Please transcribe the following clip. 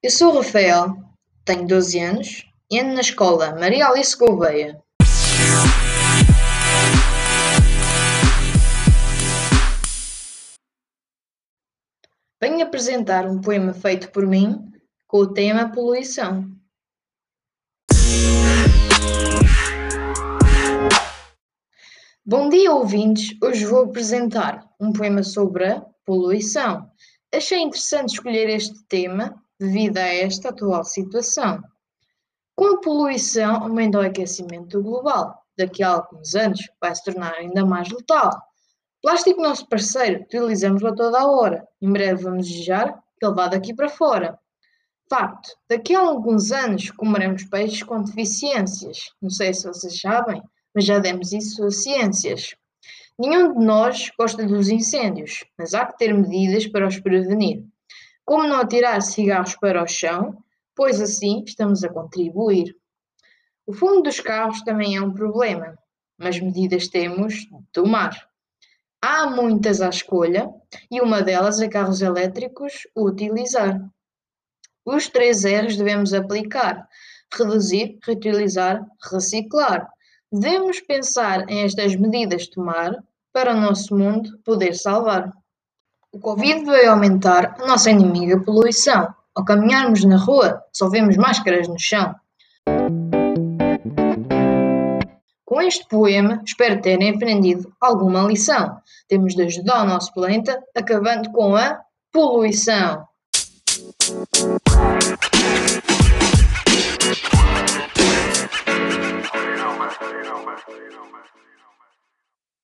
Eu sou o Rafael, tenho 12 anos e ando na escola Maria Alice Gouveia. Venho apresentar um poema feito por mim com o tema poluição. Bom dia, ouvintes! Hoje vou apresentar um poema sobre a poluição. Achei interessante escolher este tema devido a esta atual situação. Com a poluição, aumenta o aquecimento global. Daqui a alguns anos vai se tornar ainda mais letal. Plástico, nosso parceiro, utilizamos-lo a toda a hora. Em breve vamos desejar que ele vá daqui para fora. Facto, daqui a alguns anos comeremos peixes com deficiências. Não sei se vocês sabem, mas já demos isso a ciências. Nenhum de nós gosta dos incêndios, mas há que ter medidas para os prevenir. Como não atirar cigarros para o chão, pois assim estamos a contribuir. O fumo dos carros também é um problema, mas medidas temos de tomar. Há muitas à escolha e uma delas é carros elétricos utilizar. Os três R's devemos aplicar: reduzir, reutilizar, reciclar. Devemos pensar em estas medidas tomar para o nosso mundo poder salvar. O Covid veio aumentar a nossa inimiga poluição. Ao caminharmos na rua, só vemos máscaras no chão. Com este poema, espero terem aprendido alguma lição. Temos de ajudar o nosso planeta acabando com a poluição.